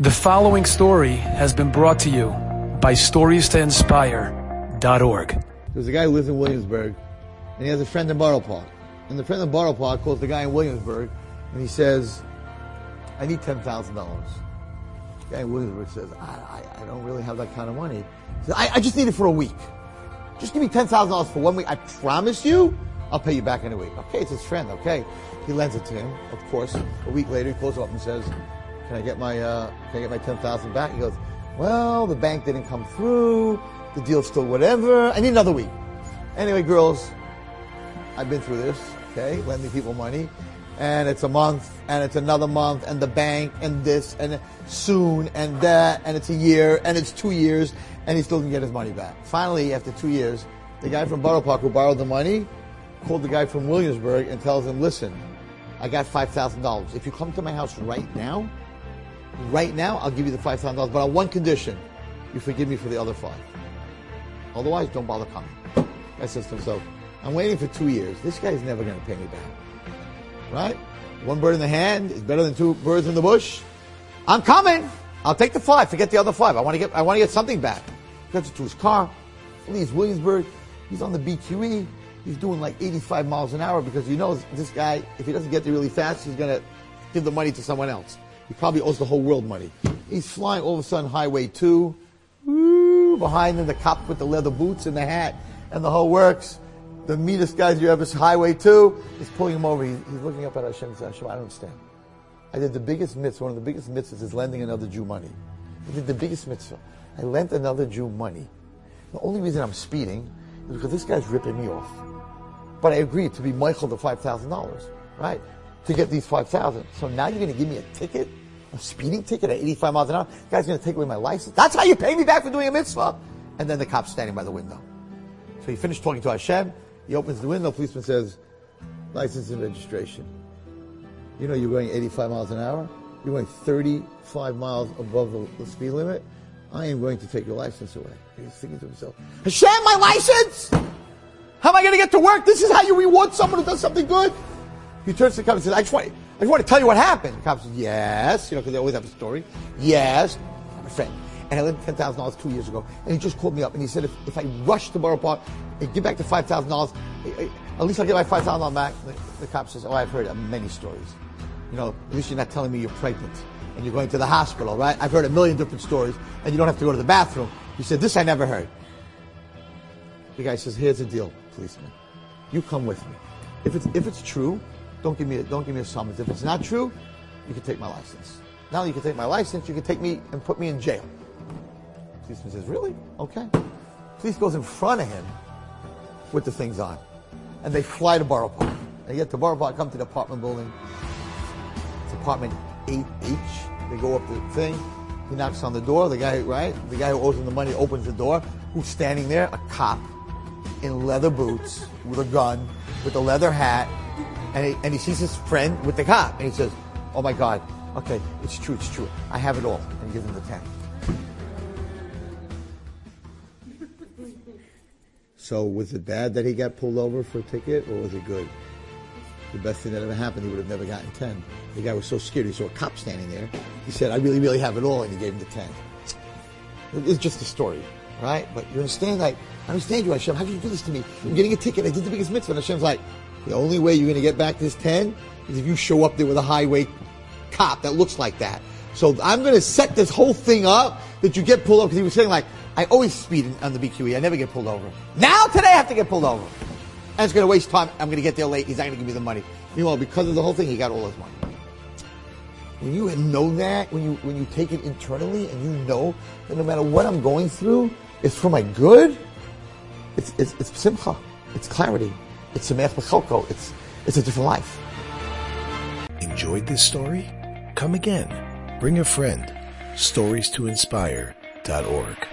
The following story has been brought to you by StoriesToInspire.org. There's a guy who lives in Williamsburg, and he has a friend in Borough Park. And the friend in Borough Park calls the guy in Williamsburg, and he says, I need $10,000. The guy in Williamsburg says, I, I, I, don't really have that kind of money. He says, I, I just need it for a week. Just give me $10,000 for one week. I promise you, I'll pay you back in a week. Okay, it's his friend, okay. He lends it to him, of course. A week later, he calls up and says, can I get my uh, can I get my ten thousand back? He goes, well, the bank didn't come through. The deal's still whatever. I need another week. Anyway, girls, I've been through this. Okay, lending people money, and it's a month, and it's another month, and the bank, and this, and soon, and that, and it's a year, and it's two years, and he still didn't get his money back. Finally, after two years, the guy from Borough Park who borrowed the money called the guy from Williamsburg and tells him, listen, I got $5,000. If you come to my house right now, Right now, I'll give you the $5,000, but on one condition. You forgive me for the other five. Otherwise, don't bother coming. I says to himself, I'm waiting for two years. This guy's never going to pay me back. Right? One bird in the hand is better than two birds in the bush. I'm coming. I'll take the five. Forget the other five. I want to get, I want to get something back. Gets to his car. Leaves Williamsburg. He's on the BQE. He's doing like 85 miles an hour because he knows this guy, if he doesn't get there really fast, he's going to give the money to someone else. He probably owes the whole world money. He's flying all of a sudden Highway 2. Woo, behind him, the cop with the leather boots and the hat and the whole works. The meanest guys you ever see, Highway 2. He's pulling him over. He's, he's looking up at Hashem and Hashem, I don't understand. I did the biggest mitzvah. One of the biggest mitzvahs is lending another Jew money. I did the biggest mitzvah. I lent another Jew money. The only reason I'm speeding is because this guy's ripping me off. But I agreed to be mochel the $5,000, right? To get these 5,000. So now you're going to give me a ticket? a speeding ticket at 85 miles an hour. The guy's going to take away my license. That's how you pay me back for doing a mitzvah. And then the cop's standing by the window. So he finished talking to Hashem. He opens the window. Policeman says, license and registration. You know you're going 85 miles an hour. You're going 35 miles above the, the speed limit. I am going to take your license away. He's thinking to himself, Hashem, my license! How am I going to get to work? This is how you reward someone who does something good. He turns to the cop and says, I just want, I just want to tell you what happened. The cop says, yes, you know, because they always have a story. Yes, I'm a friend. And I lent $10,000 two years ago. And he just called me up and he said, if, if I rush to Borough Park and eh, give back the $5,000, eh, eh, at least I'll get my $5,000 back. The, the, cop says, oh, I've heard many stories. You know, at least you're not telling me you're pregnant and you're going to the hospital, right? I've heard a million different stories and you don't have to go to the bathroom. He said, this I never heard. The guy says, here's the deal, policeman. You come with me. If it's, if it's true, don't give me a, don't give me a summons. If it's not true, you can take my license. Now you can take my license, you can take me and put me in jail. Policeman says, really? Okay. Police goes in front of him with the things on. And they fly to Borough Park. They get to Borough Park, come to the apartment building. It's apartment 8H. They go up the thing. He knocks on the door. The guy, right? The guy who owes him the money opens the door. Who's standing there? A cop in leather boots with a gun, with a leather hat, and he, and he sees his friend with the cop, and he says, "Oh my God, okay, it's true, it's true. I have it all." And he gives him the ten. So was it bad that he got pulled over for a ticket, or was it good? The best thing that ever happened, he would have never gotten ten. The guy was so scared. He saw a cop standing there. He said, "I really, really have it all," and he gave him the ten. It's just a story, right? But you understand, like, I understand you, Hashem. How did you do this to me? I'm getting a ticket. I did the biggest mitzvah. And Hashem's like, the only way you're going to get back this 10 is if you show up there with a highway cop that looks like that. So I'm going to set this whole thing up that you get pulled over because he was saying like, I always speed on the BQE. I never get pulled over. Now today I have to get pulled over. And it's going to waste time. I'm going to get there late. He's not going to give me the money. Meanwhile, because of the whole thing, he got all his money. When you know that, when you when you take it internally and you know that no matter what I'm going through, it's for my good, it's, it's, it's simcha. It's clarity. It's Sameach B'chelko. It's, it's a different life. Enjoyed this story? Come again. Bring a friend. Stories to inspire.org.